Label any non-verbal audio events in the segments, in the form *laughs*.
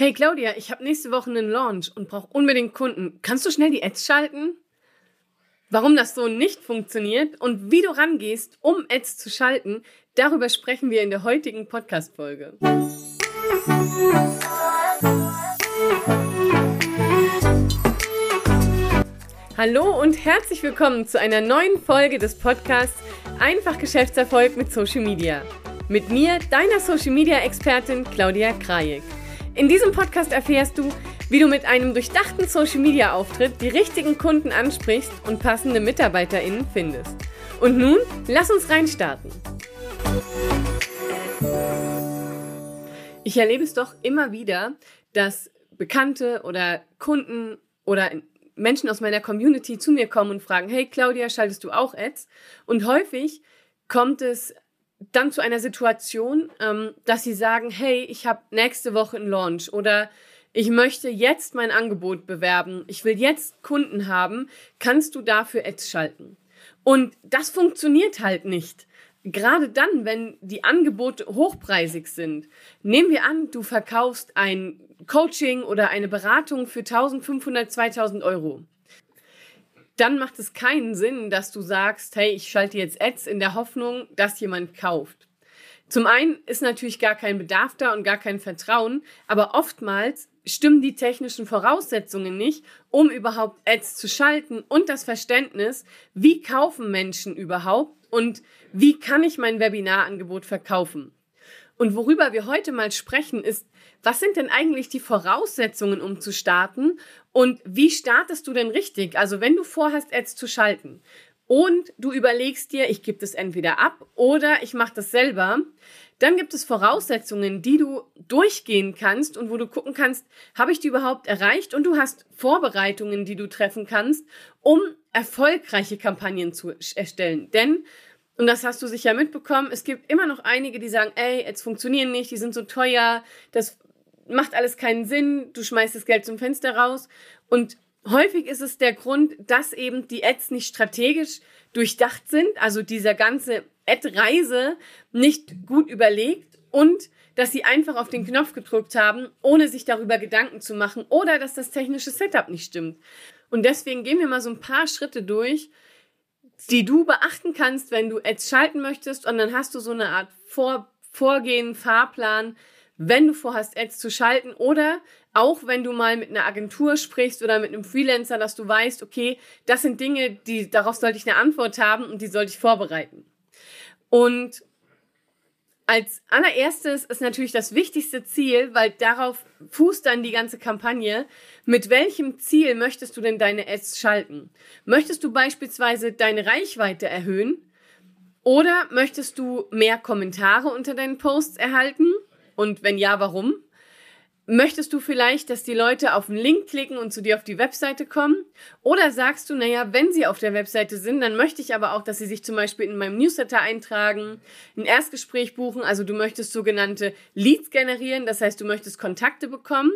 Hey Claudia, ich habe nächste Woche einen Launch und brauche unbedingt Kunden. Kannst du schnell die Ads schalten? Warum das so nicht funktioniert und wie du rangehst, um Ads zu schalten, darüber sprechen wir in der heutigen Podcast-Folge. Hallo und herzlich willkommen zu einer neuen Folge des Podcasts Einfach Geschäftserfolg mit Social Media. Mit mir, deiner Social Media Expertin Claudia Krajek. In diesem Podcast erfährst du, wie du mit einem durchdachten Social Media Auftritt die richtigen Kunden ansprichst und passende MitarbeiterInnen findest. Und nun, lass uns reinstarten. Ich erlebe es doch immer wieder, dass Bekannte oder Kunden oder Menschen aus meiner Community zu mir kommen und fragen, hey Claudia, schaltest du auch Ads? Und häufig kommt es dann zu einer Situation, ähm, dass sie sagen, hey, ich habe nächste Woche einen Launch oder ich möchte jetzt mein Angebot bewerben, ich will jetzt Kunden haben, kannst du dafür Ads schalten? Und das funktioniert halt nicht. Gerade dann, wenn die Angebote hochpreisig sind. Nehmen wir an, du verkaufst ein Coaching oder eine Beratung für 1500, 2000 Euro. Dann macht es keinen Sinn, dass du sagst, hey, ich schalte jetzt Ads in der Hoffnung, dass jemand kauft. Zum einen ist natürlich gar kein Bedarf da und gar kein Vertrauen, aber oftmals stimmen die technischen Voraussetzungen nicht, um überhaupt Ads zu schalten und das Verständnis, wie kaufen Menschen überhaupt und wie kann ich mein Webinarangebot verkaufen. Und worüber wir heute mal sprechen, ist, was sind denn eigentlich die Voraussetzungen, um zu starten und wie startest du denn richtig? Also wenn du vorhast, Ads zu schalten und du überlegst dir, ich gebe das entweder ab oder ich mache das selber, dann gibt es Voraussetzungen, die du durchgehen kannst und wo du gucken kannst, habe ich die überhaupt erreicht? Und du hast Vorbereitungen, die du treffen kannst, um erfolgreiche Kampagnen zu erstellen. Denn, und das hast du sicher mitbekommen, es gibt immer noch einige, die sagen, ey, jetzt funktionieren nicht, die sind so teuer, das macht alles keinen Sinn, du schmeißt das Geld zum Fenster raus. Und häufig ist es der Grund, dass eben die Ads nicht strategisch durchdacht sind, also dieser ganze Ad-Reise nicht gut überlegt und dass sie einfach auf den Knopf gedrückt haben, ohne sich darüber Gedanken zu machen oder dass das technische Setup nicht stimmt. Und deswegen gehen wir mal so ein paar Schritte durch, die du beachten kannst, wenn du Ads schalten möchtest und dann hast du so eine Art Vor Vorgehen, Fahrplan, wenn du vorhast, Ads zu schalten oder auch wenn du mal mit einer Agentur sprichst oder mit einem Freelancer, dass du weißt, okay, das sind Dinge, die, darauf sollte ich eine Antwort haben und die sollte ich vorbereiten. Und als allererstes ist natürlich das wichtigste Ziel, weil darauf fußt dann die ganze Kampagne. Mit welchem Ziel möchtest du denn deine Ads schalten? Möchtest du beispielsweise deine Reichweite erhöhen? Oder möchtest du mehr Kommentare unter deinen Posts erhalten? Und wenn ja, warum? Möchtest du vielleicht, dass die Leute auf den Link klicken und zu dir auf die Webseite kommen? Oder sagst du, naja, wenn sie auf der Webseite sind, dann möchte ich aber auch, dass sie sich zum Beispiel in meinem Newsletter eintragen, ein Erstgespräch buchen, also du möchtest sogenannte Leads generieren, das heißt, du möchtest Kontakte bekommen,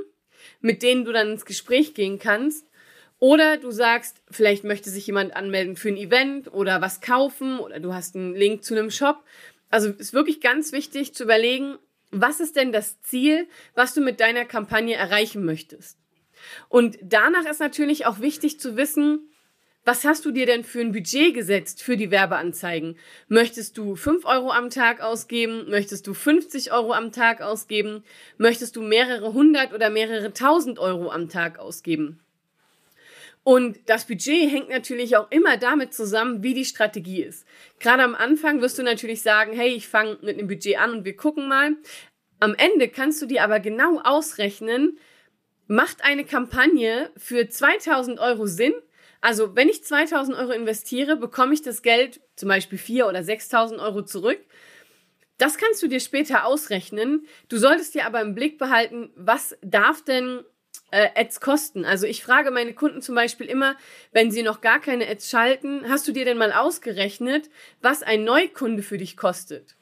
mit denen du dann ins Gespräch gehen kannst. Oder du sagst, vielleicht möchte sich jemand anmelden für ein Event oder was kaufen oder du hast einen Link zu einem Shop. Also ist wirklich ganz wichtig zu überlegen, was ist denn das Ziel, was du mit deiner Kampagne erreichen möchtest? Und danach ist natürlich auch wichtig zu wissen, was hast du dir denn für ein Budget gesetzt für die Werbeanzeigen? Möchtest du 5 Euro am Tag ausgeben? Möchtest du 50 Euro am Tag ausgeben? Möchtest du mehrere hundert oder mehrere tausend Euro am Tag ausgeben? Und das Budget hängt natürlich auch immer damit zusammen, wie die Strategie ist. Gerade am Anfang wirst du natürlich sagen, hey, ich fange mit einem Budget an und wir gucken mal. Am Ende kannst du dir aber genau ausrechnen, macht eine Kampagne für 2000 Euro Sinn? Also wenn ich 2000 Euro investiere, bekomme ich das Geld, zum Beispiel 4 oder 6000 Euro zurück. Das kannst du dir später ausrechnen. Du solltest dir aber im Blick behalten, was darf denn äh, Ads kosten. Also ich frage meine Kunden zum Beispiel immer, wenn sie noch gar keine Ads schalten, hast du dir denn mal ausgerechnet, was ein Neukunde für dich kostet?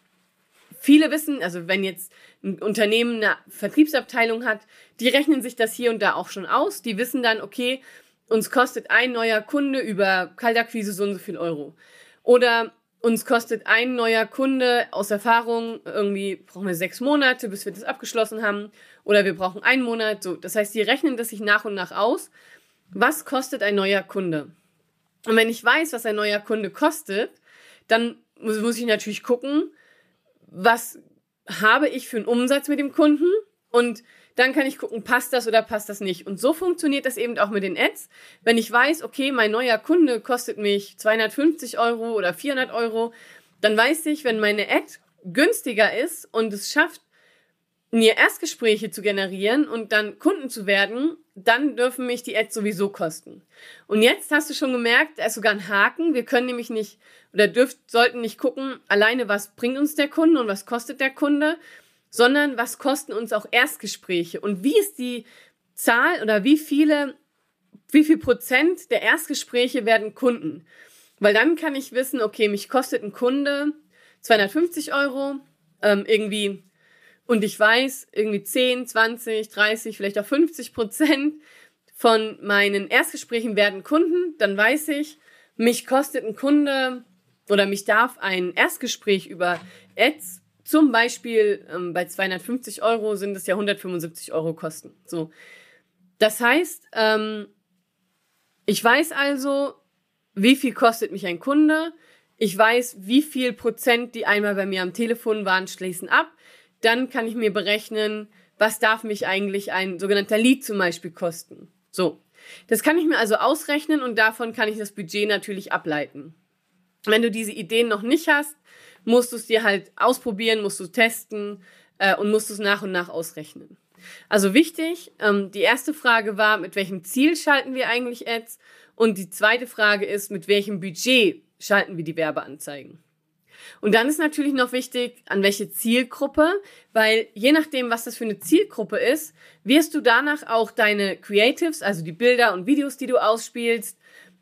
Viele wissen, also wenn jetzt ein Unternehmen eine Vertriebsabteilung hat, die rechnen sich das hier und da auch schon aus. Die wissen dann, okay, uns kostet ein neuer Kunde über Kaltakquise so und so viel Euro. Oder uns kostet ein neuer Kunde aus Erfahrung irgendwie, brauchen wir sechs Monate, bis wir das abgeschlossen haben. Oder wir brauchen einen Monat. So. Das heißt, die rechnen das sich nach und nach aus. Was kostet ein neuer Kunde? Und wenn ich weiß, was ein neuer Kunde kostet, dann muss, muss ich natürlich gucken, was habe ich für einen Umsatz mit dem Kunden und dann kann ich gucken, passt das oder passt das nicht. Und so funktioniert das eben auch mit den Ads. Wenn ich weiß, okay, mein neuer Kunde kostet mich 250 Euro oder 400 Euro, dann weiß ich, wenn meine Ad günstiger ist und es schafft, mir Erstgespräche zu generieren und dann Kunden zu werden, dann dürfen mich die Ads sowieso kosten. Und jetzt hast du schon gemerkt, da ist sogar ein Haken. Wir können nämlich nicht oder dürft, sollten nicht gucken, alleine was bringt uns der Kunde und was kostet der Kunde, sondern was kosten uns auch Erstgespräche und wie ist die Zahl oder wie viele, wie viel Prozent der Erstgespräche werden Kunden? Weil dann kann ich wissen, okay, mich kostet ein Kunde 250 Euro, ähm, irgendwie, und ich weiß, irgendwie 10, 20, 30, vielleicht auch 50 Prozent von meinen Erstgesprächen werden Kunden, dann weiß ich, mich kostet ein Kunde oder mich darf ein Erstgespräch über Ads zum Beispiel ähm, bei 250 Euro sind es ja 175 Euro Kosten. So. Das heißt, ähm, ich weiß also, wie viel kostet mich ein Kunde. Ich weiß, wie viel Prozent, die einmal bei mir am Telefon waren, schließen ab. Dann kann ich mir berechnen, was darf mich eigentlich ein sogenannter Lead zum Beispiel kosten. So. Das kann ich mir also ausrechnen und davon kann ich das Budget natürlich ableiten. Wenn du diese Ideen noch nicht hast, musst du es dir halt ausprobieren, musst du testen äh, und musst du es nach und nach ausrechnen. Also wichtig, ähm, die erste Frage war, mit welchem Ziel schalten wir eigentlich Ads? Und die zweite Frage ist, mit welchem Budget schalten wir die Werbeanzeigen? Und dann ist natürlich noch wichtig, an welche Zielgruppe, weil je nachdem, was das für eine Zielgruppe ist, wirst du danach auch deine Creatives, also die Bilder und Videos, die du ausspielst,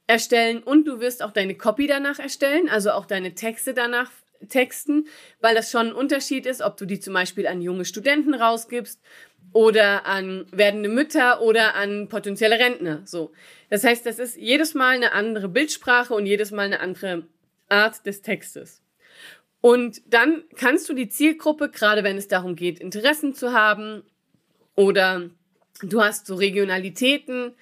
erstellen und du wirst auch deine Copy danach erstellen, also auch deine Texte danach Texten, weil das schon ein Unterschied ist, ob du die zum Beispiel an junge Studenten rausgibst oder an werdende Mütter oder an potenzielle Rentner. So. Das heißt, das ist jedes Mal eine andere Bildsprache und jedes Mal eine andere Art des Textes. Und dann kannst du die Zielgruppe, gerade wenn es darum geht, Interessen zu haben oder du hast so Regionalitäten,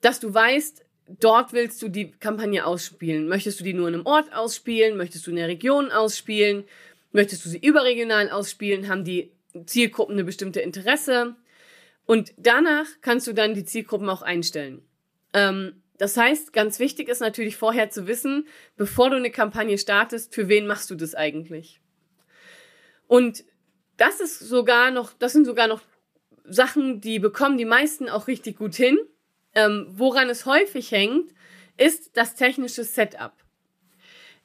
dass du weißt, dort willst du die Kampagne ausspielen. Möchtest du die nur in einem Ort ausspielen? Möchtest du in der Region ausspielen? Möchtest du sie überregional ausspielen? Haben die Zielgruppen eine bestimmte Interesse? Und danach kannst du dann die Zielgruppen auch einstellen. Ähm, das heißt, ganz wichtig ist natürlich vorher zu wissen, bevor du eine Kampagne startest, für wen machst du das eigentlich? Und das ist sogar noch, das sind sogar noch Sachen, die bekommen die meisten auch richtig gut hin. Ähm, woran es häufig hängt, ist das technische Setup.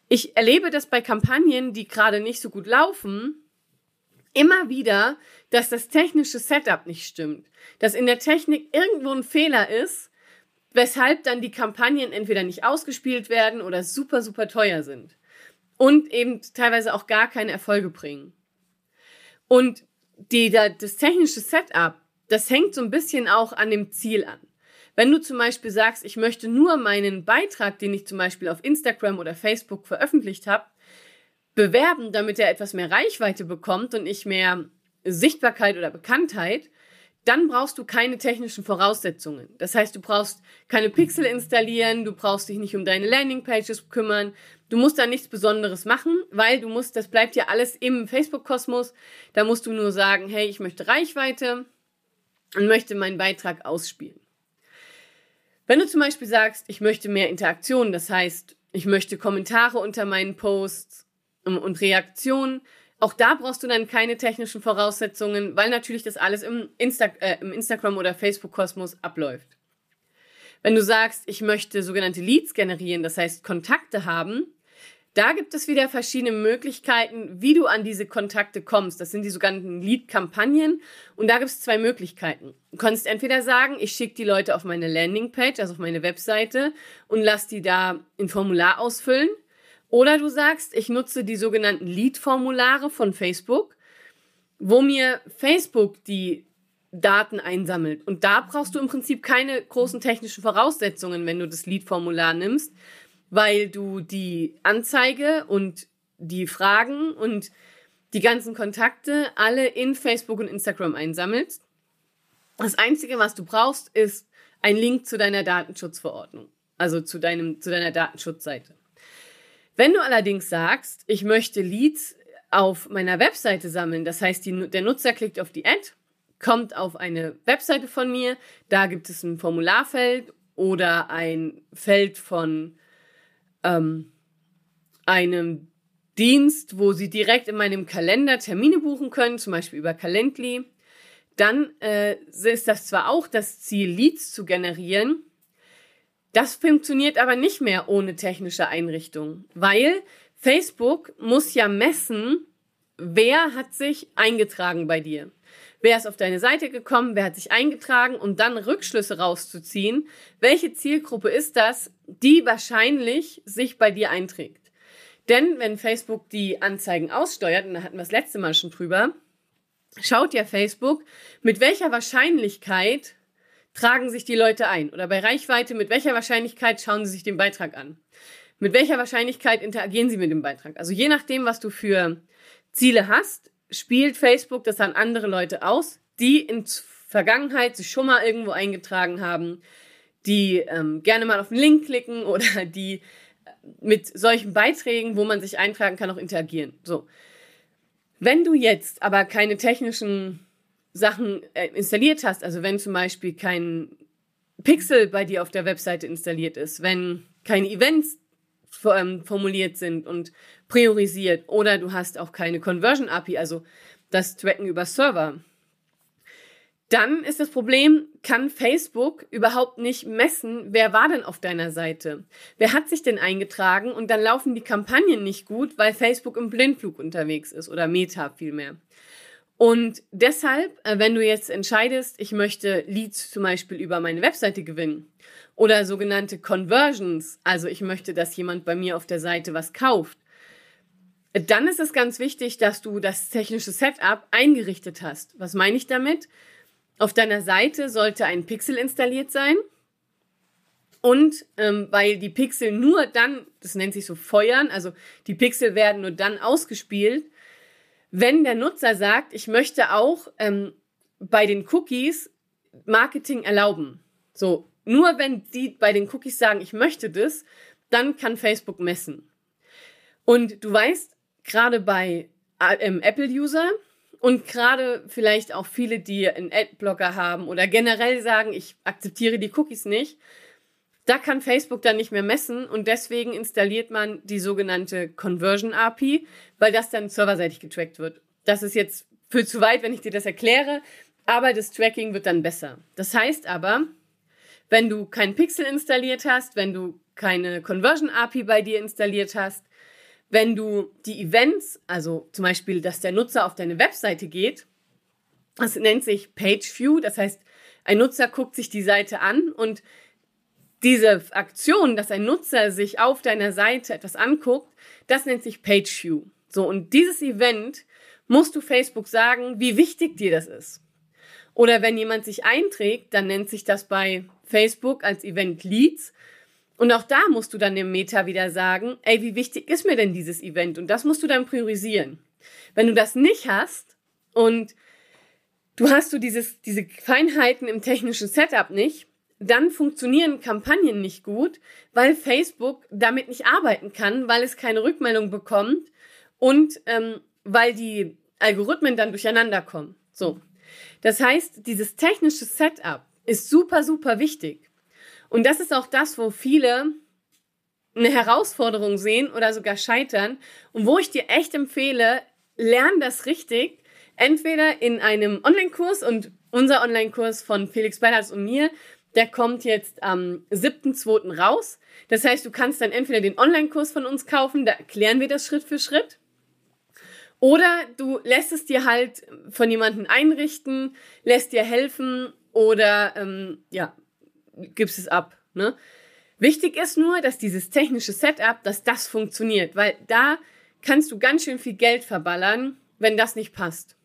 Ich erlebe das bei Kampagnen, die gerade nicht so gut laufen, immer wieder, dass das technische Setup nicht stimmt. Dass in der Technik irgendwo ein Fehler ist, weshalb dann die Kampagnen entweder nicht ausgespielt werden oder super, super teuer sind. Und eben teilweise auch gar keine Erfolge bringen. Und die, das technische Setup, das hängt so ein bisschen auch an dem Ziel an. Wenn du zum Beispiel sagst, ich möchte nur meinen Beitrag, den ich zum Beispiel auf Instagram oder Facebook veröffentlicht habe, bewerben, damit er etwas mehr Reichweite bekommt und ich mehr Sichtbarkeit oder Bekanntheit, dann brauchst du keine technischen Voraussetzungen. Das heißt, du brauchst keine Pixel installieren, du brauchst dich nicht um deine Landingpages kümmern, du musst da nichts Besonderes machen, weil du musst, das bleibt ja alles im Facebook-Kosmos. Da musst du nur sagen, hey, ich möchte Reichweite und möchte meinen Beitrag ausspielen. Wenn du zum Beispiel sagst, ich möchte mehr Interaktion, das heißt, ich möchte Kommentare unter meinen Posts ähm, und Reaktionen, auch da brauchst du dann keine technischen Voraussetzungen, weil natürlich das alles im, Insta äh, im Instagram oder Facebook-Kosmos abläuft. Wenn du sagst, ich möchte sogenannte Leads generieren, das heißt Kontakte haben, da gibt es wieder verschiedene Möglichkeiten, wie du an diese Kontakte kommst. Das sind die sogenannten Lead-Kampagnen. Und da gibt es zwei Möglichkeiten. Du kannst entweder sagen, ich schicke die Leute auf meine Landingpage, also auf meine Webseite, und lass die da ein Formular ausfüllen. Oder du sagst, ich nutze die sogenannten Lead-Formulare von Facebook, wo mir Facebook die Daten einsammelt. Und da brauchst du im Prinzip keine großen technischen Voraussetzungen, wenn du das Lead-Formular nimmst, weil du die Anzeige und die Fragen und die ganzen Kontakte alle in Facebook und Instagram einsammelst. Das Einzige, was du brauchst, ist ein Link zu deiner Datenschutzverordnung, also zu, deinem, zu deiner Datenschutzseite. Wenn du allerdings sagst, ich möchte Leads auf meiner Webseite sammeln, das heißt, die, der Nutzer klickt auf die Ad, kommt auf eine Webseite von mir, da gibt es ein Formularfeld oder ein Feld von ähm, einem Dienst, wo Sie direkt in meinem Kalender Termine buchen können, zum Beispiel über Calendly. Dann äh, ist das zwar auch das Ziel, Leads zu generieren, das funktioniert aber nicht mehr ohne technische Einrichtung, weil Facebook muss ja messen, wer hat sich eingetragen bei dir. Wer ist auf deine Seite gekommen, wer hat sich eingetragen und dann Rückschlüsse rauszuziehen, welche Zielgruppe ist das, die wahrscheinlich sich bei dir einträgt. Denn wenn Facebook die Anzeigen aussteuert, und da hatten wir das letzte Mal schon drüber, schaut ja Facebook, mit welcher Wahrscheinlichkeit tragen sich die Leute ein? Oder bei Reichweite, mit welcher Wahrscheinlichkeit schauen sie sich den Beitrag an? Mit welcher Wahrscheinlichkeit interagieren sie mit dem Beitrag? Also je nachdem, was du für Ziele hast, spielt Facebook das an andere Leute aus, die in Vergangenheit sich schon mal irgendwo eingetragen haben, die ähm, gerne mal auf den Link klicken *laughs* oder die äh, mit solchen Beiträgen, wo man sich eintragen kann, auch interagieren. So. Wenn du jetzt aber keine technischen Sachen äh, installiert hast, also wenn zum Beispiel kein Pixel bei dir auf der Webseite installiert ist, wenn keine Events ähm, formuliert sind und priorisiert oder du hast auch keine Conversion API, also das Tracken über Server, dann ist das Problem, kann Facebook überhaupt nicht messen, wer war denn auf deiner Seite? Wer hat sich denn eingetragen? Und dann laufen die Kampagnen nicht gut, weil Facebook im Blindflug unterwegs ist oder Meta vielmehr. Und deshalb, äh, wenn du jetzt entscheidest, ich möchte Leads zum Beispiel über meine Webseite gewinnen oder sogenannte Conversions, also ich möchte, dass jemand bei mir auf der Seite was kauft, dann ist es ganz wichtig, dass du das technische Setup eingerichtet hast. Was meine ich damit? Auf deiner Seite sollte ein Pixel installiert sein. Und ähm, weil die Pixel nur dann, das nennt sich so feuern, also die Pixel werden nur dann ausgespielt, wenn der Nutzer sagt, ich möchte auch ähm, bei den Cookies Marketing erlauben. So, nur wenn die bei den Cookies sagen, ich möchte das, dann kann Facebook messen. Und du weißt, gerade bei ähm, Apple-User und gerade vielleicht auch viele, die einen Adblocker haben oder generell sagen, ich akzeptiere die Cookies nicht, da kann Facebook dann nicht mehr messen und deswegen installiert man die sogenannte Conversion API, weil das dann serverseitig getrackt wird. Das ist jetzt für zu weit, wenn ich dir das erkläre, aber das Tracking wird dann besser. Das heißt aber, wenn du keinen Pixel installiert hast, wenn du keine Conversion API bei dir installiert hast, wenn du die Events, also zum Beispiel, dass der Nutzer auf deine Webseite geht, das nennt sich Page View, das heißt, ein Nutzer guckt sich die Seite an und diese Aktion, dass ein Nutzer sich auf deiner Seite etwas anguckt, das nennt sich Page View. So, und dieses Event musst du Facebook sagen, wie wichtig dir das ist. Oder wenn jemand sich einträgt, dann nennt sich das bei Facebook als Event Leads. Und auch da musst du dann dem Meta wieder sagen, ey, wie wichtig ist mir denn dieses Event? Und das musst du dann priorisieren. Wenn du das nicht hast und du hast du dieses, diese Feinheiten im technischen Setup nicht, dann funktionieren Kampagnen nicht gut, weil Facebook damit nicht arbeiten kann, weil es keine Rückmeldung bekommt und ähm, weil die Algorithmen dann durcheinander kommen. So. Das heißt, dieses technische Setup ist super, super wichtig. Und das ist auch das, wo viele eine Herausforderung sehen oder sogar scheitern und wo ich dir echt empfehle, lern das richtig, entweder in einem Online-Kurs und unser Online-Kurs von Felix Bellatz und mir der kommt jetzt am 7.2. raus. Das heißt, du kannst dann entweder den Online-Kurs von uns kaufen, da erklären wir das Schritt für Schritt. Oder du lässt es dir halt von jemandem einrichten, lässt dir helfen oder ähm, ja, gibst es ab. Ne? Wichtig ist nur, dass dieses technische Setup, dass das funktioniert, weil da kannst du ganz schön viel Geld verballern, wenn das nicht passt.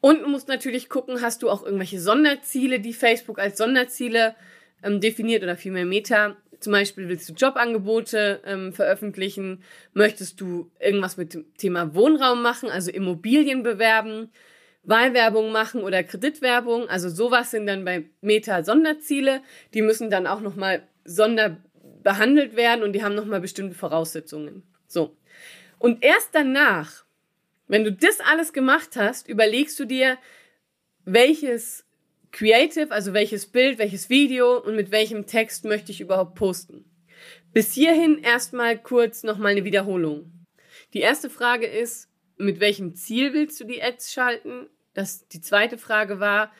Und du musst natürlich gucken, hast du auch irgendwelche Sonderziele, die Facebook als Sonderziele ähm, definiert oder vielmehr Meta. Zum Beispiel willst du Jobangebote ähm, veröffentlichen, möchtest du irgendwas mit dem Thema Wohnraum machen, also Immobilien bewerben, Wahlwerbung machen oder Kreditwerbung. Also sowas sind dann bei Meta Sonderziele. Die müssen dann auch nochmal sonder behandelt werden und die haben nochmal bestimmte Voraussetzungen. So. Und erst danach, wenn du das alles gemacht hast, überlegst du dir, welches Creative, also welches Bild, welches Video und mit welchem Text möchte ich überhaupt posten. Bis hierhin erstmal kurz nochmal eine Wiederholung. Die erste Frage ist, mit welchem Ziel willst du die Ads schalten? Das, die zweite Frage war,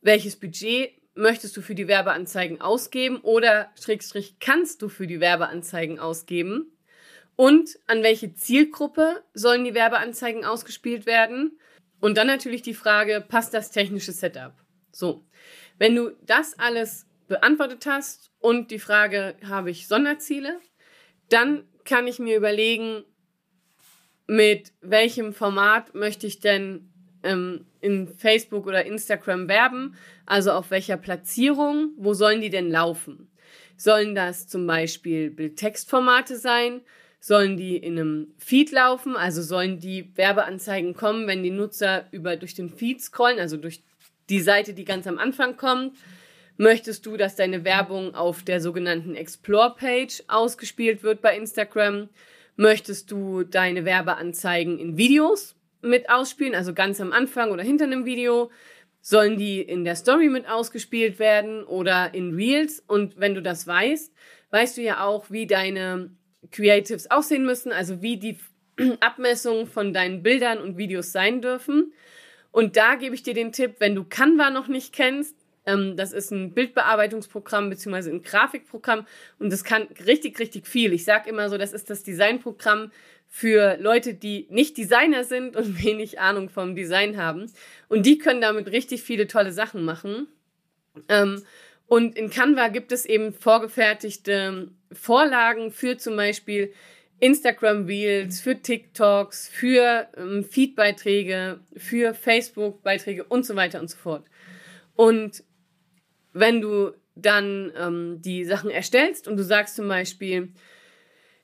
welches Budget möchtest du für die Werbeanzeigen ausgeben oder Schrägstrich kannst du für die Werbeanzeigen ausgeben? Und an welche Zielgruppe sollen die Werbeanzeigen ausgespielt werden? Und dann natürlich die Frage, passt das technische Setup? So, wenn du das alles beantwortet hast und die Frage, habe ich Sonderziele, dann kann ich mir überlegen, mit welchem Format möchte ich denn ähm, in Facebook oder Instagram werben, also auf welcher Platzierung, wo sollen die denn laufen? Sollen das zum Beispiel Bildtextformate sein? Sollen die in einem Feed laufen? Also sollen die Werbeanzeigen kommen, wenn die Nutzer über durch den Feed scrollen, also durch die Seite, die ganz am Anfang kommt. Möchtest du, dass deine Werbung auf der sogenannten Explore-Page ausgespielt wird bei Instagram? Möchtest du deine Werbeanzeigen in Videos mit ausspielen, also ganz am Anfang oder hinter einem Video? Sollen die in der Story mit ausgespielt werden oder in Reels? Und wenn du das weißt, weißt du ja auch, wie deine Creatives aussehen müssen, also wie die *clears throat* Abmessungen von deinen Bildern und Videos sein dürfen. Und da gebe ich dir den Tipp, wenn du Canva noch nicht kennst, ähm, das ist ein Bildbearbeitungsprogramm beziehungsweise ein Grafikprogramm und das kann richtig, richtig viel. Ich sage immer so, das ist das Designprogramm für Leute, die nicht Designer sind und *laughs* wenig Ahnung vom Design haben. Und die können damit richtig viele tolle Sachen machen. Ähm, und in Canva gibt es eben vorgefertigte Vorlagen für zum Beispiel Instagram Reels, für TikToks, für ähm, Feed-Beiträge, für Facebook-Beiträge und so weiter und so fort. Und wenn du dann ähm, die Sachen erstellst und du sagst zum Beispiel,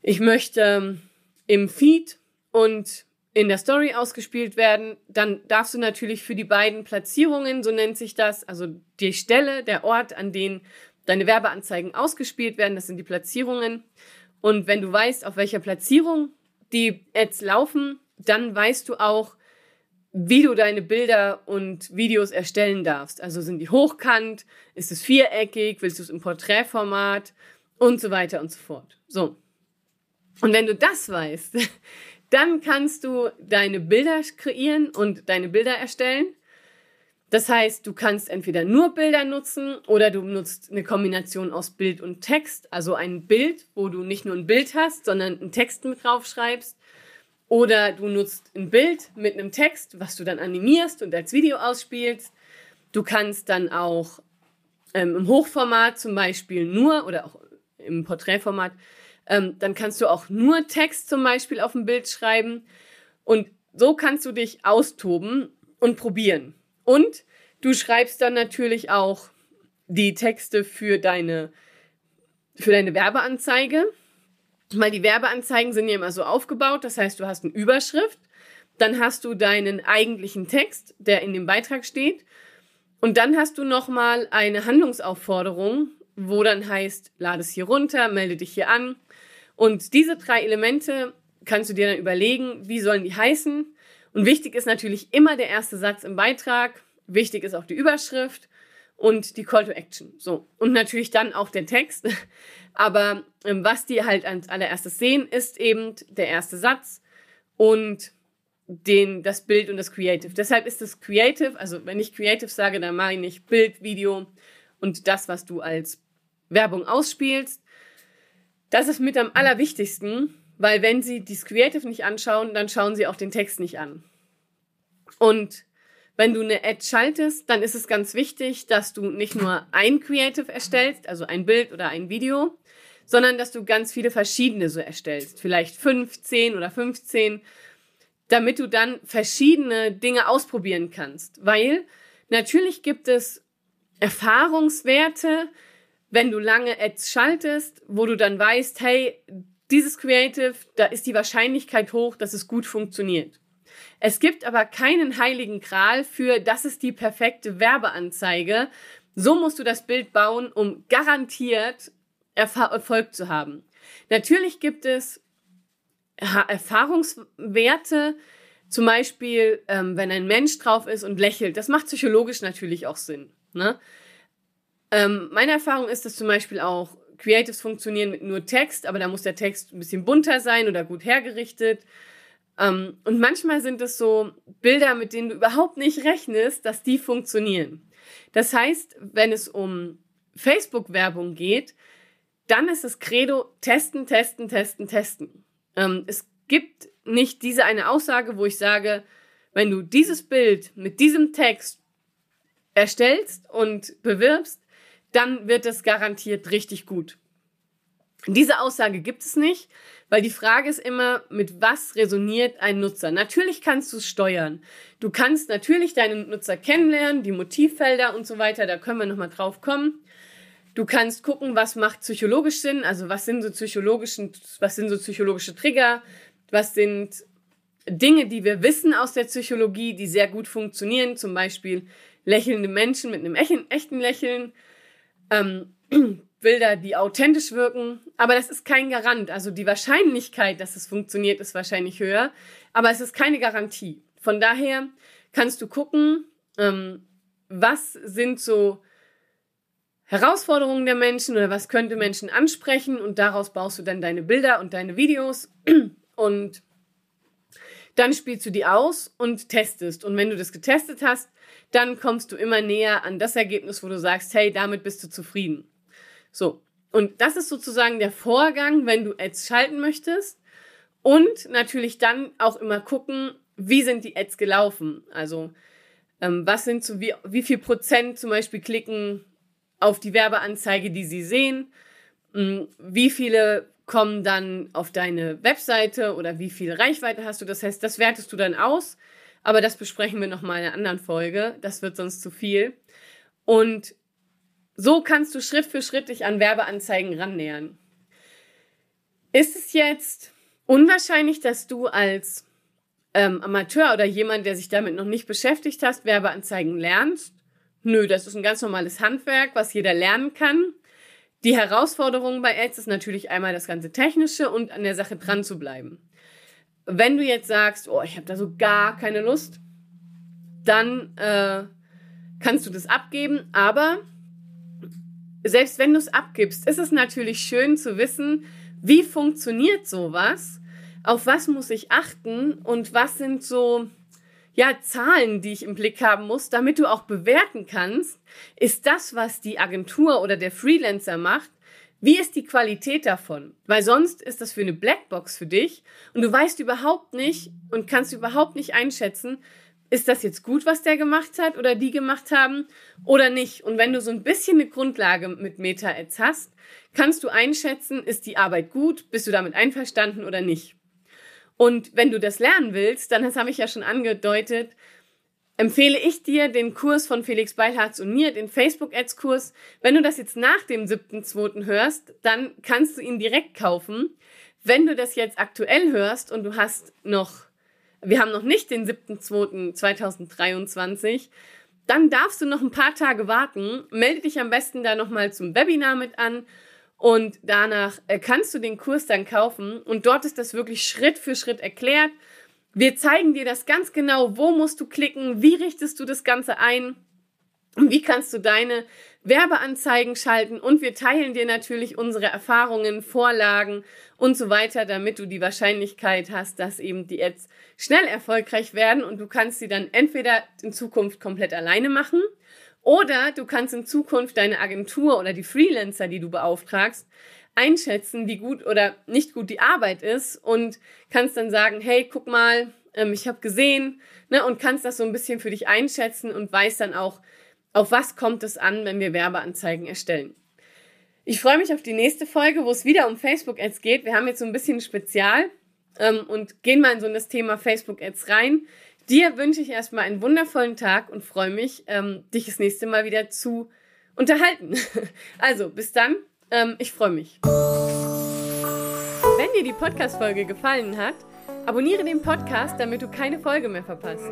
ich möchte ähm, im Feed und in der Story ausgespielt werden, dann darfst du natürlich für die beiden Platzierungen, so nennt sich das, also die Stelle, der Ort, an den deine Werbeanzeigen ausgespielt werden, das sind die Platzierungen, und wenn du weißt, auf welcher Platzierung die Ads laufen, dann weißt du auch, wie du deine Bilder und Videos erstellen darfst. Also sind die hochkant, ist es viereckig, willst du es im Porträtformat und so weiter und so fort. So. Und wenn du das weißt, *laughs* dann kannst du deine Bilder kreieren und deine Bilder erstellen. Das heißt, du kannst entweder nur Bilder nutzen oder du nutzt eine Kombination aus Bild und Text, also ein Bild, wo du nicht nur ein Bild hast, sondern einen Text mit draufschreibst. Oder du nutzt ein Bild mit einem Text, was du dann animierst und als Video ausspielst. Du kannst dann auch ähm, im Hochformat zum Beispiel nur oder auch im Porträtformat, ähm, dann kannst du auch nur Text zum Beispiel auf dem Bild schreiben. Und so kannst du dich austoben und probieren. Und du schreibst dann natürlich auch die Texte für deine, für deine Werbeanzeige. Weil die Werbeanzeigen sind ja immer so aufgebaut. Das heißt, du hast eine Überschrift, dann hast du deinen eigentlichen Text, der in dem Beitrag steht. Und dann hast du nochmal eine Handlungsaufforderung, wo dann heißt, lade es hier runter, melde dich hier an. Und diese drei Elemente kannst du dir dann überlegen, wie sollen die heißen. Und wichtig ist natürlich immer der erste Satz im Beitrag. Wichtig ist auch die Überschrift und die Call to Action. So. Und natürlich dann auch der Text. *laughs* Aber ähm, was die halt als allererstes sehen, ist eben der erste Satz und den, das Bild und das Creative. Deshalb ist das Creative, also wenn ich Creative sage, dann meine ich Bild, Video und das, was du als Werbung ausspielst. Das ist mit am allerwichtigsten, weil wenn sie das Creative nicht anschauen, dann schauen sie auch den Text nicht an. Und wenn du eine Ad schaltest, dann ist es ganz wichtig, dass du nicht nur ein Creative erstellst, also ein Bild oder ein Video, sondern dass du ganz viele verschiedene so erstellst. Vielleicht 15 oder 15, damit du dann verschiedene Dinge ausprobieren kannst. Weil natürlich gibt es Erfahrungswerte, wenn du lange Ads schaltest, wo du dann weißt, hey, dieses Creative, da ist die Wahrscheinlichkeit hoch, dass es gut funktioniert. Es gibt aber keinen heiligen Gral für, das ist die perfekte Werbeanzeige. So musst du das Bild bauen, um garantiert Erfolg zu haben. Natürlich gibt es Erfahrungswerte, zum Beispiel, ähm, wenn ein Mensch drauf ist und lächelt. Das macht psychologisch natürlich auch Sinn. Ne? Ähm, meine Erfahrung ist, dass zum Beispiel auch Creatives funktionieren mit nur Text, aber da muss der Text ein bisschen bunter sein oder gut hergerichtet. Ähm, und manchmal sind es so Bilder, mit denen du überhaupt nicht rechnest, dass die funktionieren. Das heißt, wenn es um Facebook-Werbung geht, dann ist das Credo testen, testen, testen, testen. Ähm, es gibt nicht diese eine Aussage, wo ich sage, wenn du dieses Bild mit diesem Text erstellst und bewirbst, dann wird es garantiert richtig gut. Diese Aussage gibt es nicht, weil die Frage ist immer, mit was resoniert ein Nutzer? Natürlich kannst du es steuern. Du kannst natürlich deinen Nutzer kennenlernen, die Motivfelder und so weiter, da können wir nochmal drauf kommen. Du kannst gucken, was macht psychologisch Sinn, also was sind so psychologischen, was sind so psychologische Trigger, was sind Dinge, die wir wissen aus der Psychologie, die sehr gut funktionieren, zum Beispiel lächelnde Menschen mit einem echten Lächeln, ähm, *clears throat* Bilder, die authentisch wirken, aber das ist kein Garant. Also die Wahrscheinlichkeit, dass es funktioniert, ist wahrscheinlich höher, aber es ist keine Garantie. Von daher kannst du gucken, ähm, was sind so Herausforderungen der Menschen oder was könnte Menschen ansprechen und daraus baust du dann deine Bilder und deine Videos *clears throat* und dann spielst du die aus und testest. Und wenn du das getestet hast, dann kommst du immer näher an das Ergebnis, wo du sagst, hey, damit bist du zufrieden. So. Und das ist sozusagen der Vorgang, wenn du Ads schalten möchtest. Und natürlich dann auch immer gucken, wie sind die Ads gelaufen? Also, ähm, was sind so, wie, wie viel Prozent zum Beispiel klicken auf die Werbeanzeige, die sie sehen? Ähm, wie viele kommen dann auf deine Webseite oder wie viel Reichweite hast du? Das heißt, das wertest du dann aus. Aber das besprechen wir nochmal in einer anderen Folge. Das wird sonst zu viel. Und so kannst du Schritt für Schritt dich an Werbeanzeigen rannähern. Ist es jetzt unwahrscheinlich, dass du als ähm, Amateur oder jemand, der sich damit noch nicht beschäftigt hast, Werbeanzeigen lernst? Nö, das ist ein ganz normales Handwerk, was jeder lernen kann. Die Herausforderung bei Ads ist natürlich einmal das ganze Technische und an der Sache dran zu bleiben. Wenn du jetzt sagst, oh, ich habe da so gar keine Lust, dann äh, kannst du das abgeben. Aber selbst wenn du es abgibst, ist es natürlich schön zu wissen, wie funktioniert sowas, auf was muss ich achten und was sind so ja, Zahlen, die ich im Blick haben muss, damit du auch bewerten kannst, ist das, was die Agentur oder der Freelancer macht, wie ist die Qualität davon? Weil sonst ist das für eine Blackbox für dich und du weißt überhaupt nicht und kannst überhaupt nicht einschätzen, ist das jetzt gut, was der gemacht hat oder die gemacht haben oder nicht. Und wenn du so ein bisschen eine Grundlage mit Meta-Ads hast, kannst du einschätzen, ist die Arbeit gut, bist du damit einverstanden oder nicht. Und wenn du das lernen willst, dann, das habe ich ja schon angedeutet, empfehle ich dir den Kurs von Felix Beilharz und mir, den Facebook-Ads-Kurs. Wenn du das jetzt nach dem 7.2. hörst, dann kannst du ihn direkt kaufen. Wenn du das jetzt aktuell hörst und du hast noch, wir haben noch nicht den 7.2.2023, dann darfst du noch ein paar Tage warten. Melde dich am besten da nochmal zum Webinar mit an und danach äh, kannst du den Kurs dann kaufen und dort ist das wirklich Schritt für Schritt erklärt. Wir zeigen dir das ganz genau, wo musst du klicken, wie richtest du das Ganze ein, wie kannst du deine Werbeanzeigen schalten. Und wir teilen dir natürlich unsere Erfahrungen, Vorlagen und so weiter, damit du die Wahrscheinlichkeit hast, dass eben die Ads schnell erfolgreich werden. Und du kannst sie dann entweder in Zukunft komplett alleine machen oder du kannst in Zukunft deine Agentur oder die Freelancer, die du beauftragst, einschätzen, wie gut oder nicht gut die Arbeit ist und kannst dann sagen, hey, guck mal, ähm, ich habe gesehen, ne, und kannst das so ein bisschen für dich einschätzen und weißt dann auch, auf was kommt es an, wenn wir Werbeanzeigen erstellen. Ich freue mich auf die nächste Folge, wo es wieder um Facebook-Ads geht. Wir haben jetzt so ein bisschen Spezial ähm, und gehen mal in so das Thema Facebook-Ads rein. Dir wünsche ich erstmal einen wundervollen Tag und freue mich, ähm, dich das nächste Mal wieder zu unterhalten. *laughs* Also, bis dann. Ähm, ich freue mich. Wenn dir die Podcast-Folge gefallen hat, abonniere den Podcast, damit du keine Folge mehr verpasst.